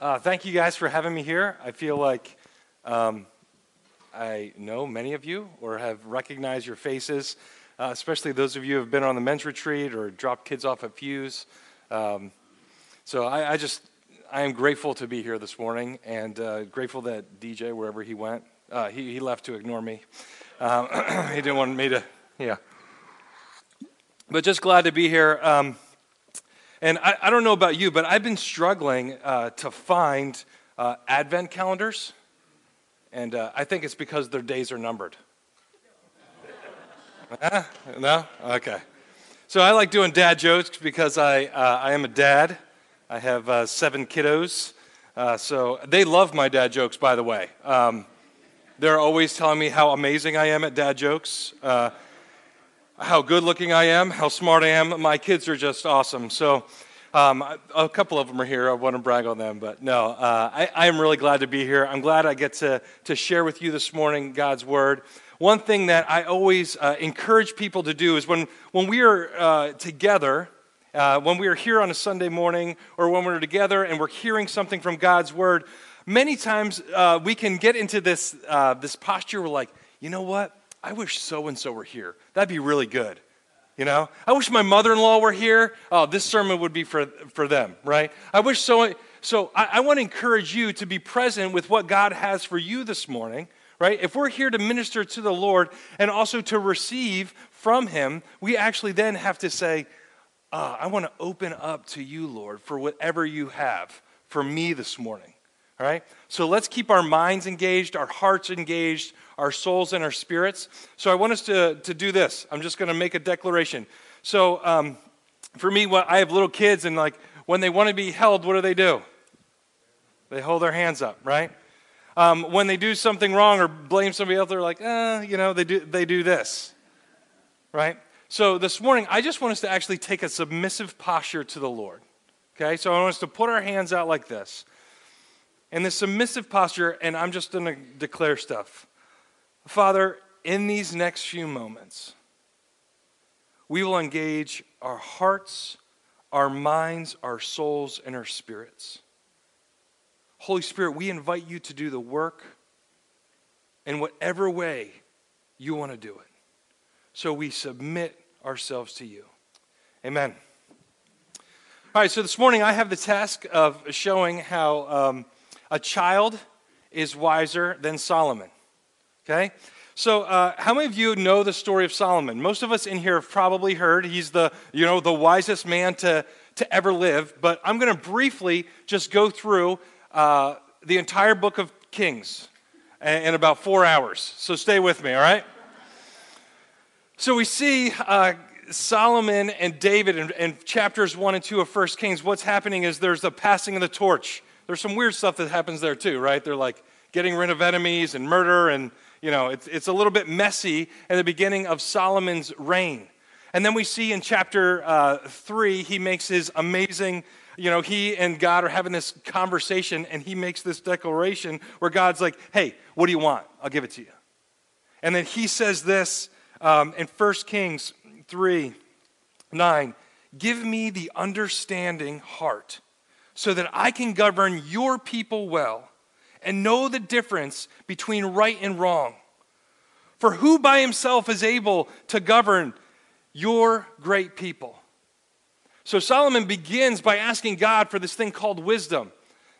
Uh, thank you guys for having me here. I feel like um, I know many of you or have recognized your faces, uh, especially those of you who have been on the men's retreat or dropped kids off at Fuse. Um, so I, I, just, I am grateful to be here this morning and uh, grateful that DJ, wherever he went, uh, he, he left to ignore me. Um, he didn't want me to, yeah. But just glad to be here. And I, I, don't know about you, but I've been struggling uh, to find uh, advent calendars. And uh, I think it's because their days are numbered. no? Okay. So I like doing dad jokes because I, uh, I am a dad. I have uh, seven kiddos. Uh, so they love my dad jokes, by the way. Um, they're always telling me how amazing I am at dad jokes how good looking I am, how smart I am. My kids are just awesome. So, um, a couple of them are here. I want to brag on them, but no, uh, I, I, am really glad to be here. I'm glad I get to, to share with you this morning God's Word. One thing that I always uh, encourage people to do is when, when we are uh, together, uh, when we are here on a Sunday morning, or when we're together and we're hearing something from God's Word, many times uh, we can get into this, uh, this posture where, like, you know what? I wish so and so were here. That'd be really good. You know, I wish my mother in law were here. Oh, this sermon would be for, for them, right? I wish so. So I, I want to encourage you to be present with what God has for you this morning, right? If we're here to minister to the Lord and also to receive from Him, we actually then have to say, oh, I want to open up to you, Lord, for whatever you have for me this morning. All right? So let's keep our minds engaged, our hearts engaged, our souls and our spirits. So I want us to, to do this. I'm just going to make a declaration. So um, for me, I have little kids, and like when they want to be held, what do they do? They hold their hands up, right? Um, when they do something wrong or blame somebody else, they're like, eh, you know, they do, they do this, right? So this morning, I just want us to actually take a submissive posture to the Lord. Okay, so I want us to put our hands out like this. In the submissive posture, and I'm just going to declare stuff. Father, in these next few moments, we will engage our hearts, our minds, our souls, and our spirits. Holy Spirit, we invite you to do the work in whatever way you want to do it. So we submit ourselves to you. Amen. All right, so this morning I have the task of showing how um, a child is wiser than Solomon. Okay? So, uh, how many of you know the story of Solomon? Most of us in here have probably heard. He's the, you know, the wisest man to, to ever live. But I'm going to briefly just go through uh, the entire book of Kings in about four hours. So, stay with me, all right? So, we see uh, Solomon and David in, in, chapters 1 and 2 of 1 Kings. What's happening is there's the passing of the torch. There's some weird stuff that happens there, too, right? They're like getting rid of enemies and murder and you know, it's, it's a little bit messy at the beginning of Solomon's reign. And then we see in chapter uh, three, he makes his amazing, you know, he and God are having this conversation, and he makes this declaration where God's like, hey, what do you want? I'll give it to you. And then he says this um, in 1 Kings 3 9 Give me the understanding heart so that I can govern your people well and know the difference between right and wrong. For who by himself is able to govern your great people? So Solomon begins by asking God for this thing called wisdom.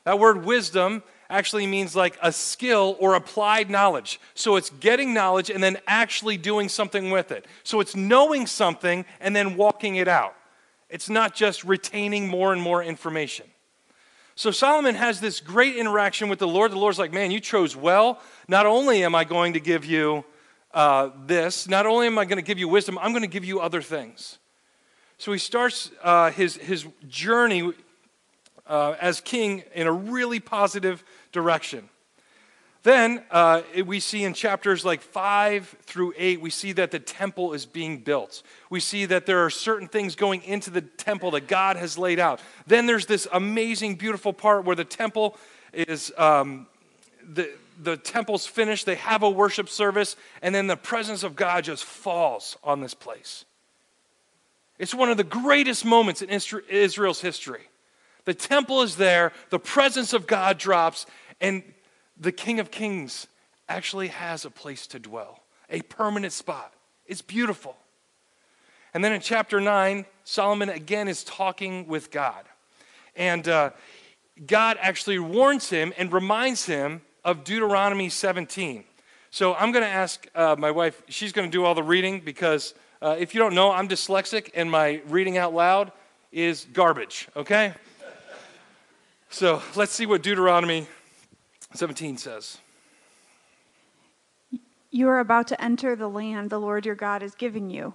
That word wisdom actually means like a skill or applied knowledge. So it's getting knowledge and then actually doing something with it. So it's knowing something and then walking it out. It's not just retaining more and more information. So Solomon has this great interaction with the Lord. The Lord's like, man, you chose well. Not only am I going to give you uh, this, not only am I going to give you wisdom, I'm going to give you other things. So he starts uh, his, his journey uh, as king in a really positive direction. Then uh, we see in chapters like 5 through 8, we see that the temple is being built. We see that there are certain things going into the temple that God has laid out. Then there's this amazing, beautiful part where the temple is, um, the, the temple's finished, they have a worship service, and then the presence of God just falls on this place. It's one of the greatest moments in Israel's history The temple is there, the presence of God drops, and the King of Kings actually has a place to dwell, a permanent spot. It's beautiful. And then in chapter 9, Solomon again is talking with God. And uh, God actually warns him and reminds him of Deuteronomy 17. So I'm going to ask uh, my wife, she's going to do all the reading because uh, if you don't know, I'm dyslexic and my reading out loud is garbage, okay? so let's see what Deuteronomy 17 says. You are about to enter the land the Lord your God is giving you.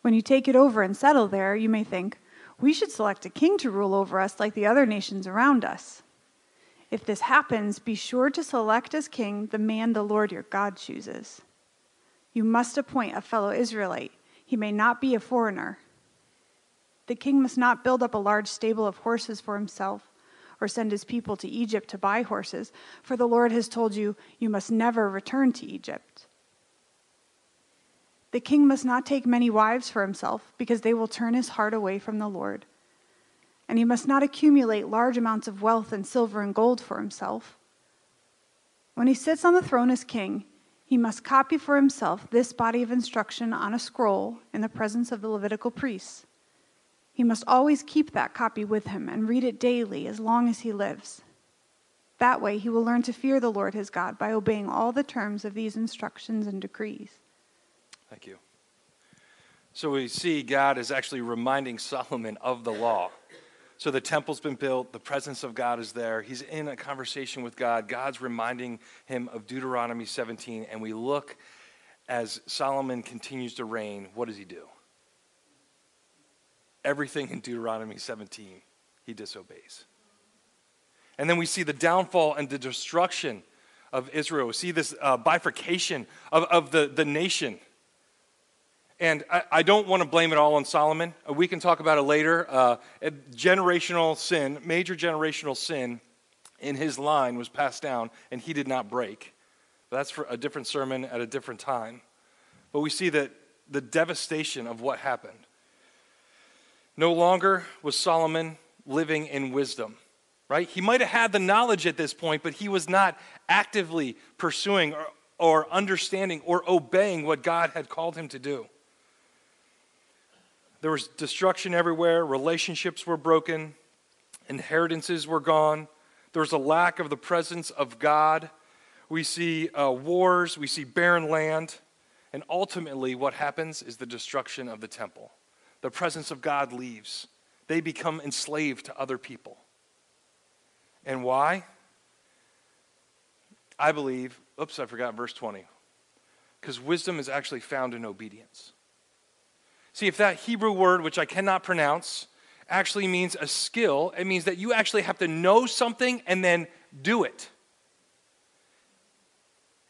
When you take it over and settle there, you may think, we should select a king to rule over us like the other nations around us. If this happens, be sure to select as king the man the Lord your God chooses. You must appoint a fellow Israelite. He may not be a foreigner. The king must not build up a large stable of horses for himself or send his people to Egypt to buy horses, for the Lord has told you, you must never return to Egypt. The king must not take many wives for himself, because they will turn his heart away from the Lord. And he must not accumulate large amounts of wealth and silver and gold for himself. When he sits on the throne as king, he must copy for himself this body of instruction on a scroll in the presence of the Levitical priests. He must always keep that copy with him and read it daily as long as he lives. That way, he will learn to fear the Lord his God by obeying all the terms of these instructions and decrees. Thank you. So we see God is actually reminding Solomon of the law. So the temple's been built, the presence of God is there. He's in a conversation with God. God's reminding him of Deuteronomy 17, and we look as Solomon continues to reign, what does he do? Everything in Deuteronomy 17, he disobeys. And then we see the downfall and the destruction of Israel. We see this uh, bifurcation of, of the, the nation. And I, I don't want to blame it all on Solomon. Uh, we can talk about it later. Uh, generational sin, major generational sin in his line was passed down, and he did not break. But that's for a different sermon at a different time. But we see that the devastation of what happened. No longer was Solomon living in wisdom, right? He might have had the knowledge at this point, but he was not actively pursuing or, or understanding or obeying what God had called him to do. There was destruction everywhere, relationships were broken, inheritances were gone. There was a lack of the presence of God. We see uh, wars, we see barren land, and ultimately, what happens is the destruction of the temple. The presence of God leaves, they become enslaved to other people. And why? I believe, oops, I forgot verse 20. Because wisdom is actually found in obedience. See, if that Hebrew word, which I cannot pronounce, actually means a skill, it means that you actually have to know something and then do it.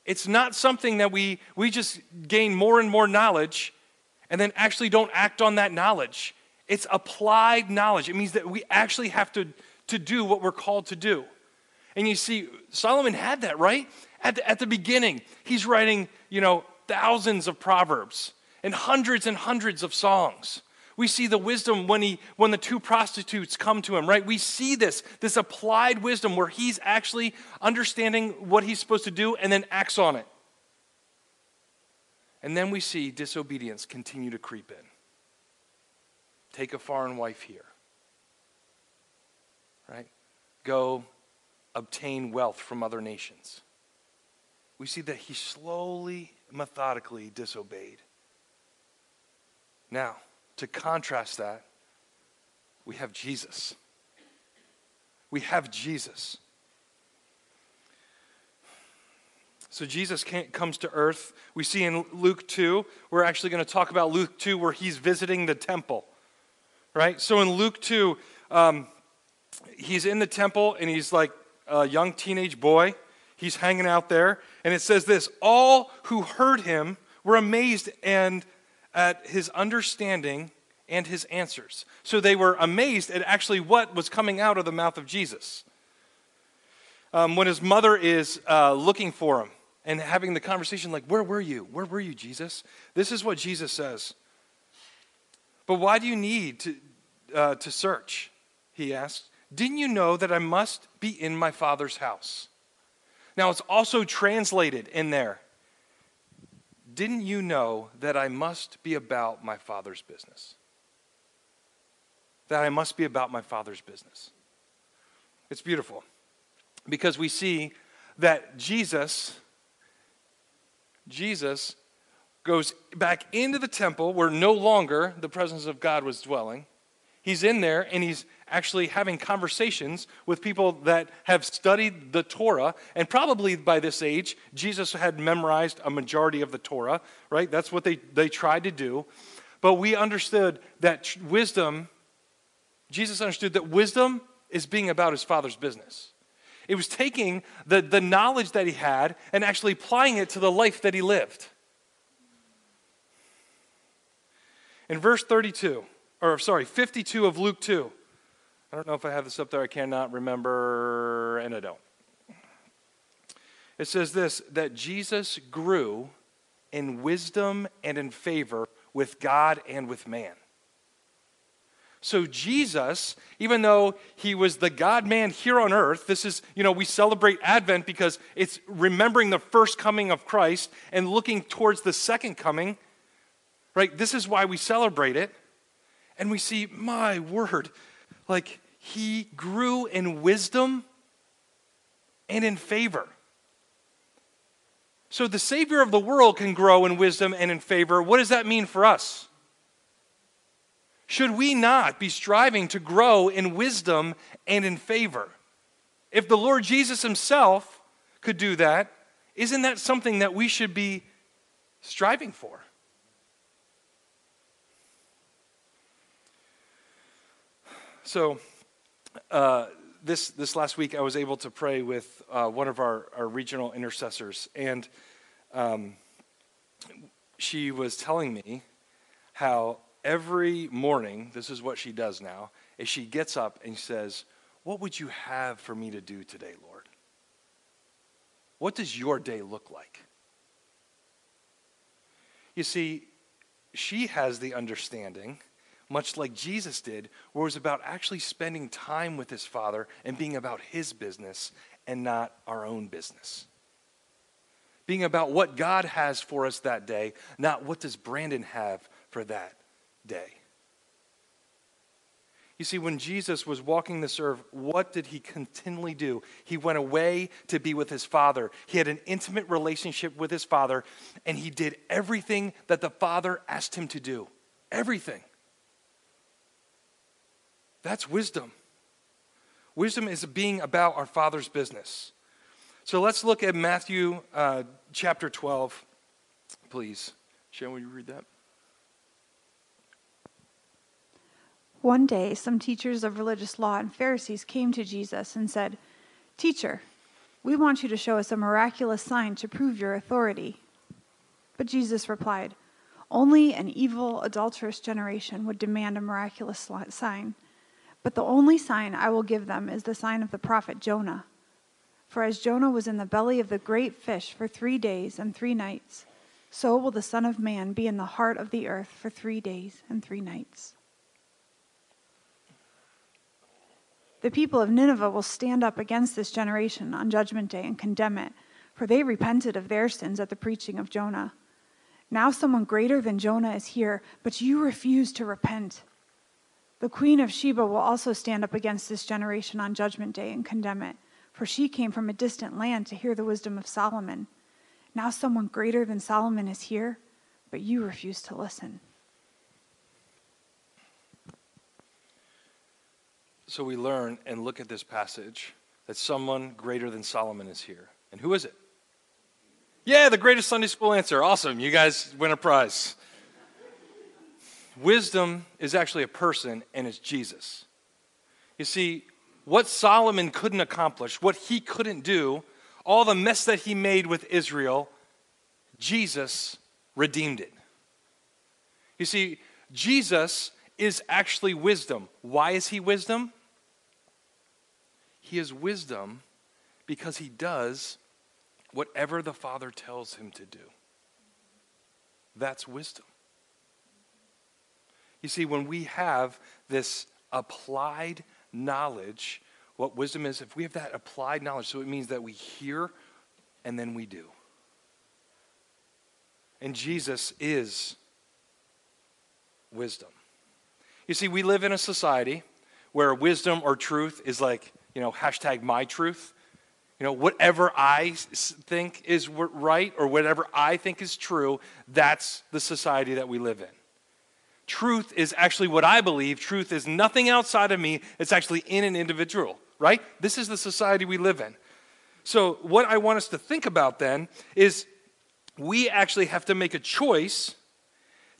It's not something that we, we just gain more and more knowledge and then actually don't act on that knowledge. It's applied knowledge. It means that we actually have to, to do what we're called to do. And you see, Solomon had that, right? At the, at the beginning, he's writing, you know, thousands of proverbs and hundreds and hundreds of songs. We see the wisdom when, he, when the two prostitutes come to him, right? We see this, this applied wisdom where he's actually understanding what he's supposed to do and then acts on it. And then we see disobedience continue to creep in. Take a foreign wife here, right? Go obtain wealth from other nations. We see that he slowly, methodically disobeyed. Now, to contrast that, we have Jesus. We have Jesus. So Jesus comes to earth. We see in Luke 2, we're actually going to talk about Luke 2 where he's visiting the temple, right? So in Luke 2, um, he's in the temple and he's like a young teenage boy. He's hanging out there. And it says this All who heard him were amazed and at his understanding and his answers. So they were amazed at actually what was coming out of the mouth of Jesus. Um, when his mother is uh, looking for him and having the conversation, like, Where were you? Where were you, Jesus? This is what Jesus says. But why do you need to, uh, to search? He asked. Didn't you know that I must be in my Father's house? Now, it's also translated in there. Didn't you know that I must be about my Father's business? That I must be about my Father's business. It's beautiful because we see that Jesus, Jesus goes back into the temple where no longer the presence of God was dwelling. He's in there and he's actually having conversations with people that have studied the Torah. And probably by this age, Jesus had memorized a majority of the Torah, right? That's what they, they tried to do. But we understood that wisdom, Jesus understood that wisdom is being about his Father's business. It was taking the, the knowledge that he had and actually applying it to the life that he lived. In verse 32, or sorry, 52 of Luke 2, I don't know if I have this up there, I cannot remember, and I don't. It says this that Jesus grew in wisdom and in favor with God and with man. So, Jesus, even though he was the God man here on earth, this is, you know, we celebrate Advent because it's remembering the first coming of Christ and looking towards the second coming right? This is why we celebrate it. And we see, my word, like he grew in wisdom and in favor. So the Savior of the world can grow in wisdom and in favor. What does that mean for us? Should we not be striving to grow in wisdom and in favor? If the Lord Jesus Himself could do that, isn't that something that we should be striving for? So, uh, this, this last week, I was able to pray with uh, one of our, our regional intercessors, and um, she was telling me how every morning, this is what she does now, is she gets up and says, What would you have for me to do today, Lord? What does your day look like? You see, she has the understanding much like Jesus did, where it was about actually spending time with his Father and being about his business and not our own business. Being about what God has for us that day, not what does Brandon have for that day. You see, when Jesus was walking this earth, what did he continually do? He went away to be with his Father. He had an intimate relationship with his Father, and he did everything that the Father asked him to do. Everything. That's wisdom. Wisdom is being about our Father's business. So let's look at Matthew uh, chapter 12, please. Will you read that? One day, some teachers of religious law and Pharisees came to Jesus and said, Teacher, we want you to show us a miraculous sign to prove your authority. But Jesus replied, Only an evil, adulterous generation would demand a miraculous sign but the only sign I will give them is the sign of the prophet Jonah. For as Jonah was in the belly of the great fish for three days and three nights, so will the Son of Man be in the heart of the earth for three days and three nights. The people of Nineveh will stand up against this generation on Judgment Day and condemn it, for they repented of their sins at the preaching of Jonah. Now someone greater than Jonah is here, but you refuse to repent. The queen of Sheba will also stand up against this generation on Judgment Day and condemn it, for she came from a distant land to hear the wisdom of Solomon. Now someone greater than Solomon is here, but you refuse to listen. So we learn and look at this passage that someone greater than Solomon is here. And who is it? Yeah, the greatest Sunday school answer. Awesome. You guys win a prize. Wisdom is actually a person, and it's Jesus. You see, what Solomon couldn't accomplish, what he couldn't do, all the mess that he made with Israel, Jesus redeemed it. You see, Jesus is actually wisdom. Why is he wisdom? He is wisdom because he does whatever the Father tells him to do. That's wisdom. You see, when we have this applied knowledge, what wisdom is, if we have that applied knowledge, so it means that we hear and then we do. And Jesus is wisdom. You see, we live in a society where wisdom or truth is like, you know, hashtag my truth. You know, whatever I think is right or whatever I think is true, that's the society that we live in. Truth is actually what I believe. Truth is nothing outside of me, it's actually in an individual, right? This is the society we live in. So, what I want us to think about then is we actually have to make a choice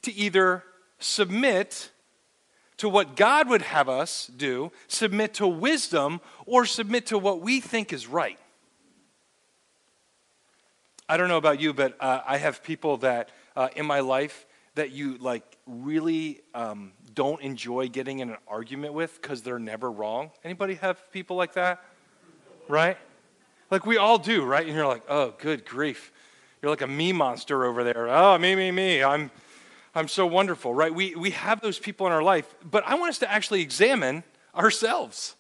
to either submit to what God would have us do, submit to wisdom, or submit to what we think is right. I don't know about you, but uh, I have people that uh, in my life that you like really um, don't enjoy getting in an argument with because they're never wrong. Anybody have people like that? Right? Like we all do, right? And you're like, oh, good grief. You're like a me monster over there. Oh, me, me, me. I'm, I'm so wonderful, right? We, we have those people in our life, but I want us to actually examine ourselves.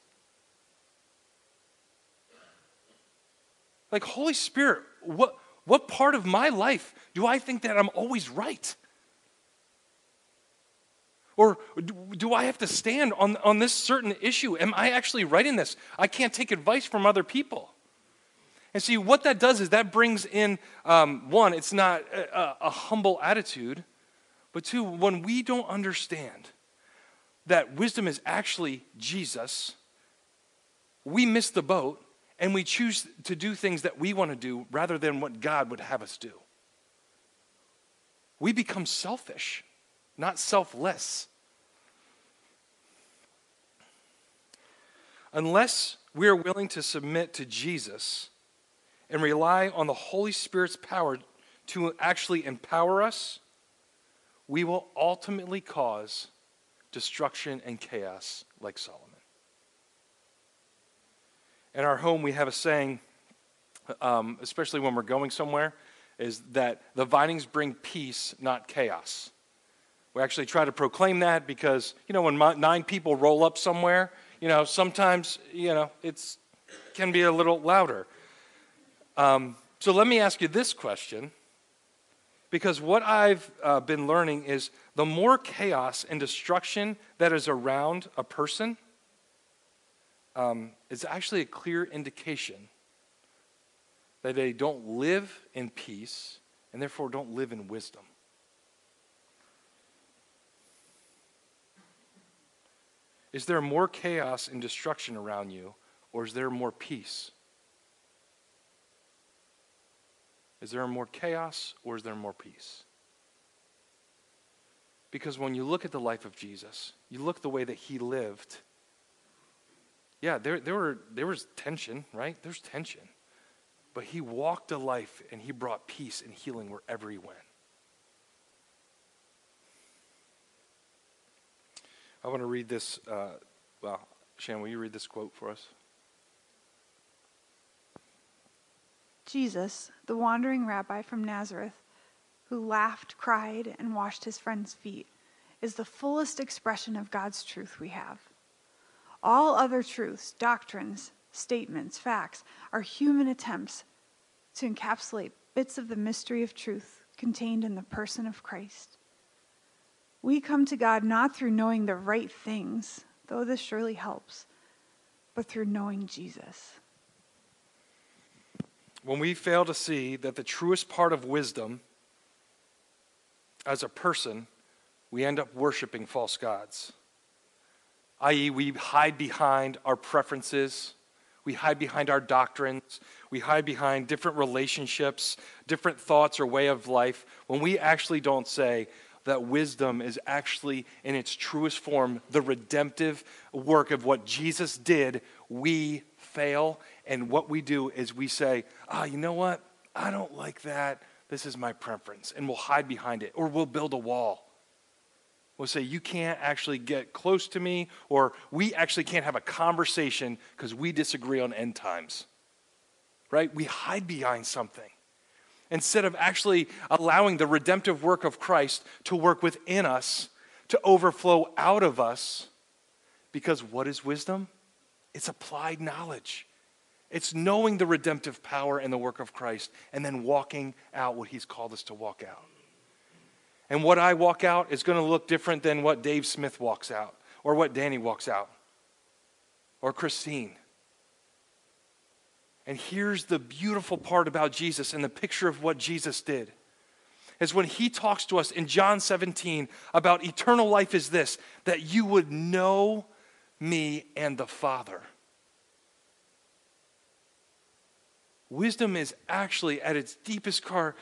Like, Holy Spirit, what, what part of my life do I think that I'm always right? Or do I have to stand on, on this certain issue? Am I actually right in this? I can't take advice from other people. And see, what that does is that brings in um, one, it's not a, a humble attitude, but two, when we don't understand that wisdom is actually Jesus, we miss the boat and we choose to do things that we want to do rather than what God would have us do. We become selfish, not selfless. Unless we are willing to submit to Jesus and rely on the Holy Spirit's power to actually empower us, we will ultimately cause destruction and chaos like Solomon. In our home, we have a saying, um, especially when we're going somewhere, is that the Vinings bring peace, not chaos. We actually try to proclaim that because, you know, when nine people roll up somewhere, you know, sometimes, you know, it's can be a little louder. Um, so let me ask you this question because what I've uh, been learning is the more chaos and destruction that is around a person um, is actually a clear indication that they don't live in peace and therefore don't live in wisdom. Is there more chaos and destruction around you, or is there more peace? Is there more chaos or is there more peace? Because when you look at the life of Jesus, you look the way that he lived. Yeah, there, there, were, there was tension, right? There's tension. But he walked a life and he brought peace and healing wherever he went. I want to read this. Uh, well, Shan, will you read this quote for us? Jesus, the wandering rabbi from Nazareth, who laughed, cried, and washed his friends' feet, is the fullest expression of God's truth we have. All other truths, doctrines, statements, facts are human attempts to encapsulate bits of the mystery of truth contained in the person of Christ. We come to God not through knowing the right things, though this surely helps, but through knowing Jesus when we fail to see that the truest part of wisdom as a person, we end up worshiping false gods. I.e., we hide behind our preferences, we hide behind our doctrines, we hide behind different relationships, different thoughts or way of life, when we actually don't say that wisdom is actually, in its truest form, the redemptive work of what Jesus did, we fail and what we do is we say, ah, oh, you know what? I don't like that. This is my preference. And we'll hide behind it. Or we'll build a wall. We'll say, you can't actually get close to me. Or we actually can't have a conversation because we disagree on end times. Right? We hide behind something. Instead of actually allowing the redemptive work of Christ to work within us, to overflow out of us. Because what is wisdom? It's applied knowledge. It's knowing the redemptive power and the work of Christ and then walking out what he's called us to walk out. And what I walk out is going to look different than what Dave Smith walks out or what Danny walks out or Christine. And here's the beautiful part about Jesus and the picture of what Jesus did is when he talks to us in John 17 about eternal life is this that you would know me and the Father. Wisdom is actually, at its deepest part,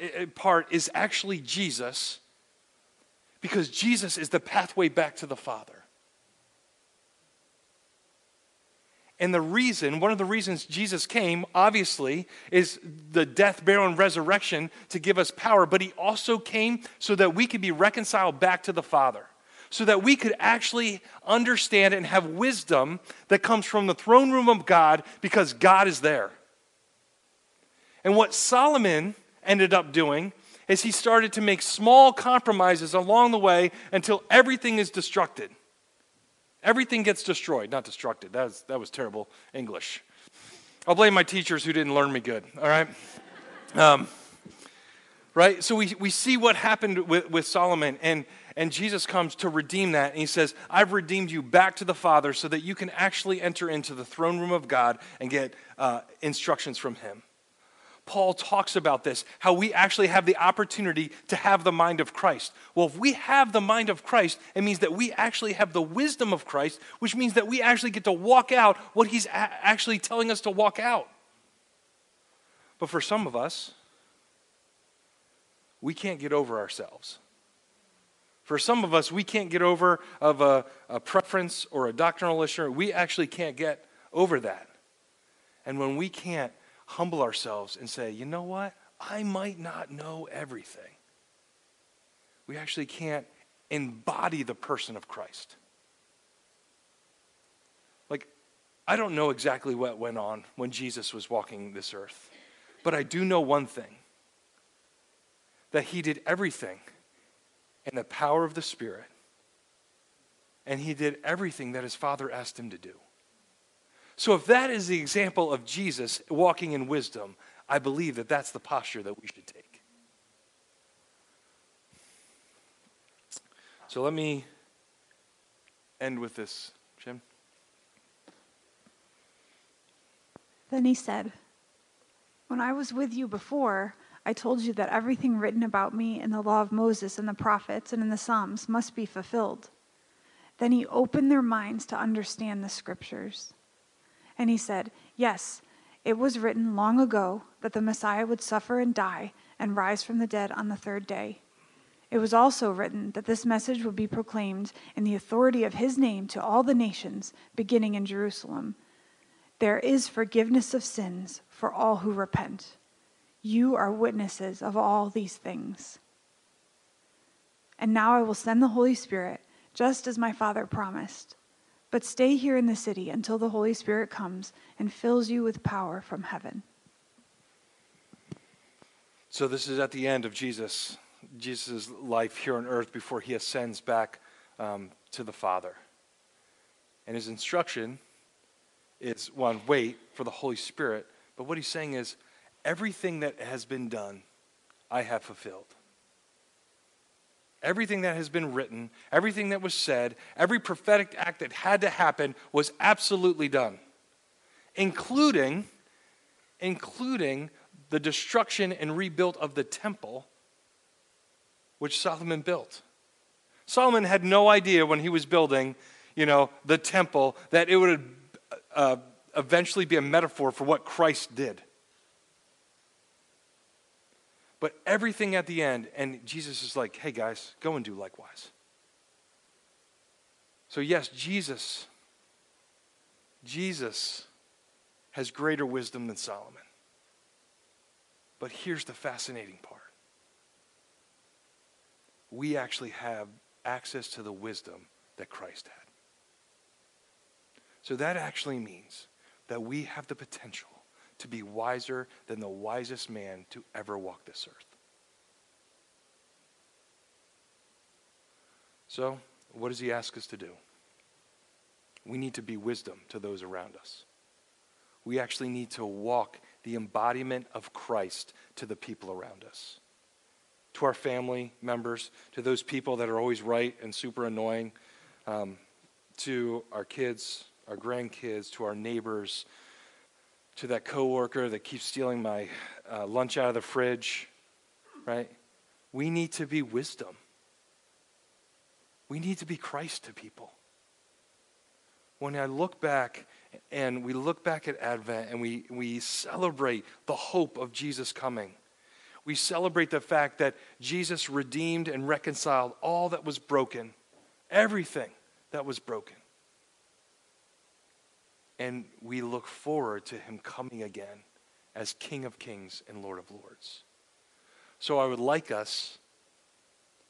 eh, eh, part, is actually Jesus because Jesus is the pathway back to the Father. And the reason, one of the reasons Jesus came, obviously, is the death, burial, and resurrection to give us power, but he also came so that we could be reconciled back to the Father, so that we could actually understand and have wisdom that comes from the throne room of God because God is there. And what Solomon ended up doing is he started to make small compromises along the way until everything is destructed. Everything gets destroyed, not destructed. That was, that was terrible English. I'll blame my teachers who didn't learn me good, all right? Um, right? So we, we see what happened with, with Solomon, and, and Jesus comes to redeem that. And he says, I've redeemed you back to the Father so that you can actually enter into the throne room of God and get uh, instructions from him. Paul talks about this, how we actually have the opportunity to have the mind of Christ. Well, if we have the mind of Christ, it means that we actually have the wisdom of Christ, which means that we actually get to walk out what he's a- actually telling us to walk out. But for some of us, we can't get over ourselves. For some of us, we can't get over of a, a preference or a doctrinal issue. We actually can't get over that. And when we can't, humble ourselves and say, you know what? I might not know everything. We actually can't embody the person of Christ. Like, I don't know exactly what went on when Jesus was walking this earth, but I do know one thing that he did everything in the power of the Spirit, and he did everything that his Father asked him to do. So, if that is the example of Jesus walking in wisdom, I believe that that's the posture that we should take. So, let me end with this, Jim. Then he said, When I was with you before, I told you that everything written about me in the law of Moses and the prophets and in the Psalms must be fulfilled. Then he opened their minds to understand the scriptures. And he said, Yes, it was written long ago that the Messiah would suffer and die and rise from the dead on the third day. It was also written that this message would be proclaimed in the authority of his name to all the nations, beginning in Jerusalem. There is forgiveness of sins for all who repent. You are witnesses of all these things. And now I will send the Holy Spirit, just as my Father promised. But stay here in the city until the Holy Spirit comes and fills you with power from heaven. So, this is at the end of Jesus, Jesus' life here on earth before he ascends back um, to the Father. And his instruction is one, wait for the Holy Spirit. But what he's saying is, everything that has been done, I have fulfilled. Everything that has been written, everything that was said, every prophetic act that had to happen was absolutely done, including, including the destruction and rebuilt of the temple which Solomon built. Solomon had no idea when he was building, you know, the temple that it would uh, eventually be a metaphor for what Christ did. But everything at the end, and Jesus is like, hey guys, go and do likewise. So, yes, Jesus, Jesus has greater wisdom than Solomon. But here's the fascinating part we actually have access to the wisdom that Christ had. So that actually means that we have the potential to be wiser than the wisest man to ever walk this earth. So, what does he ask us to do? we need to be wisdom to those around us. We actually need to walk the embodiment of Christ to the people around us. To our family members, to those people that are always right and super annoying, um, to our kids, our grandkids, to our neighbors, to that coworker that keeps stealing my uh, lunch out of the fridge, right? We need to be wisdom. We need to be Christ to people. When I look back and we look back at Advent and we, we celebrate the hope of Jesus coming, we celebrate the fact that Jesus redeemed and reconciled all that was broken, everything that was broken. And we look forward to him coming again as King of Kings and Lord of Lords. So I would like us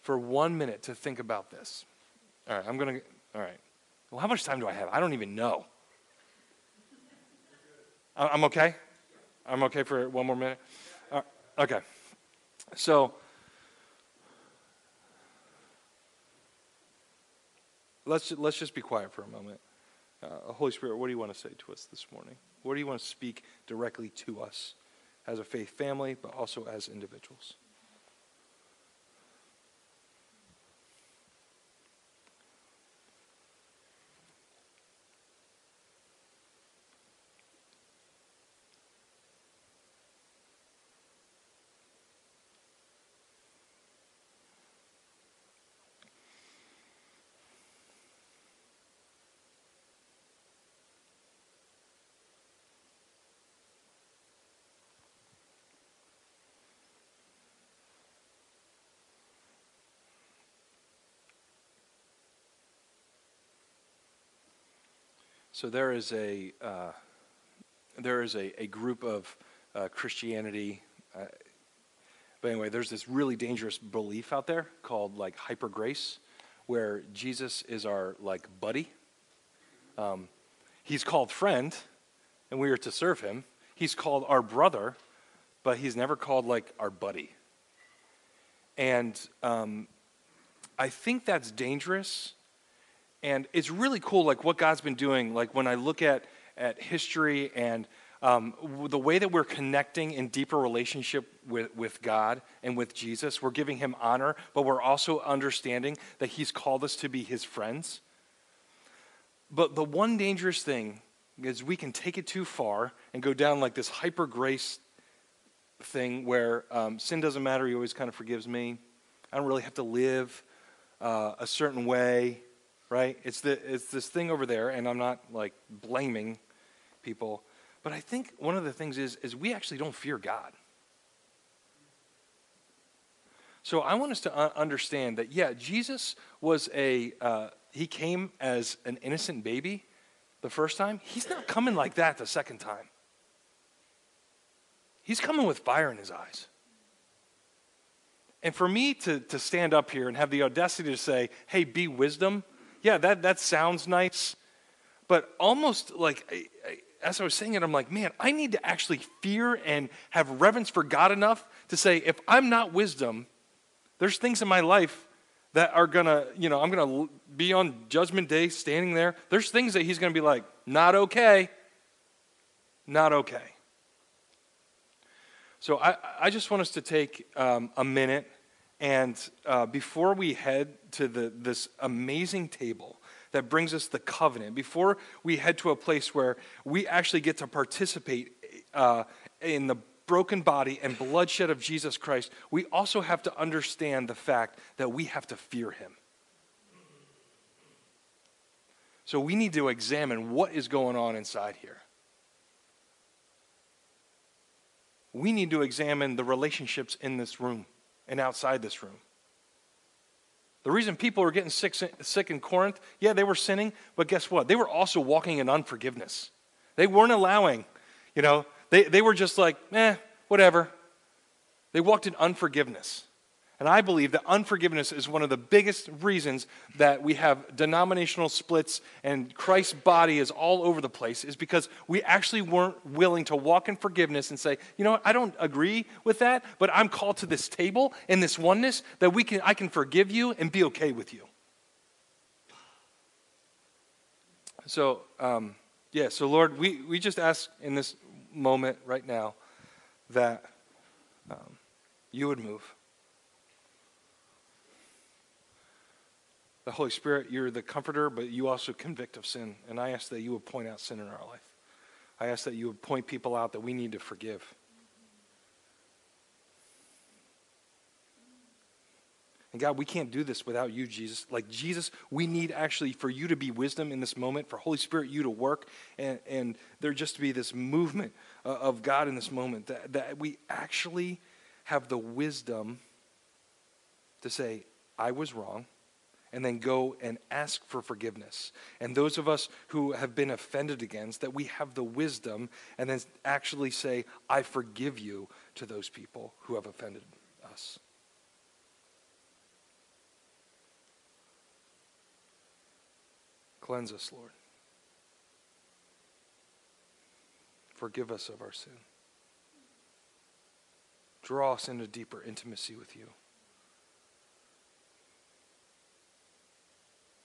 for one minute to think about this. All right, I'm going to, all right. Well, how much time do I have? I don't even know. I'm okay? I'm okay for one more minute? Uh, okay. So, let's, let's just be quiet for a moment. Uh, Holy Spirit, what do you want to say to us this morning? What do you want to speak directly to us as a faith family, but also as individuals? So there is a uh, there is a, a group of uh, Christianity. Uh, but anyway, there's this really dangerous belief out there called like hyper grace, where Jesus is our like buddy. Um, he's called friend, and we are to serve him. He's called our brother, but he's never called like our buddy. And um, I think that's dangerous and it's really cool, like what God's been doing. Like when I look at, at history and um, the way that we're connecting in deeper relationship with, with God and with Jesus, we're giving him honor, but we're also understanding that he's called us to be his friends. But the one dangerous thing is we can take it too far and go down like this hyper grace thing where um, sin doesn't matter, he always kind of forgives me. I don't really have to live uh, a certain way right? It's, the, it's this thing over there, and I'm not like blaming people, but I think one of the things is, is we actually don't fear God. So I want us to understand that, yeah, Jesus was a, uh, he came as an innocent baby the first time. He's not coming like that the second time. He's coming with fire in his eyes. And for me to, to stand up here and have the audacity to say, hey, be wisdom, yeah, that, that sounds nice. But almost like, as I was saying it, I'm like, man, I need to actually fear and have reverence for God enough to say, if I'm not wisdom, there's things in my life that are gonna, you know, I'm gonna be on judgment day standing there. There's things that he's gonna be like, not okay. Not okay. So I, I just want us to take um, a minute and uh, before we head to the, this amazing table that brings us the covenant, before we head to a place where we actually get to participate uh, in the broken body and bloodshed of Jesus Christ, we also have to understand the fact that we have to fear him. So we need to examine what is going on inside here. We need to examine the relationships in this room and outside this room. The reason people were getting sick, sick in Corinth, yeah, they were sinning, but guess what? They were also walking in unforgiveness. They weren't allowing, you know, they, they were just like, eh, whatever. They walked in unforgiveness. And I believe that unforgiveness is one of the biggest reasons that we have denominational splits and Christ's body is all over the place, is because we actually weren't willing to walk in forgiveness and say, you know what, I don't agree with that, but I'm called to this table and this oneness that we can, I can forgive you and be okay with you. So, um, yeah, so Lord, we, we just ask in this moment right now that um, you would move. The Holy Spirit, you're the comforter, but you also convict of sin. And I ask that you would point out sin in our life. I ask that you would point people out that we need to forgive. And God, we can't do this without you, Jesus. Like Jesus, we need actually for you to be wisdom in this moment, for Holy Spirit, you to work, and, and there just to be this movement uh, of God in this moment that, that we actually have the wisdom to say, I was wrong, and then go and ask for forgiveness. And those of us who have been offended against, that we have the wisdom and then actually say, I forgive you to those people who have offended us. Cleanse us, Lord. Forgive us of our sin. Draw us into deeper intimacy with you.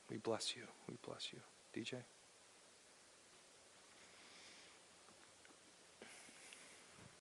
We bless you. We bless you. DJ?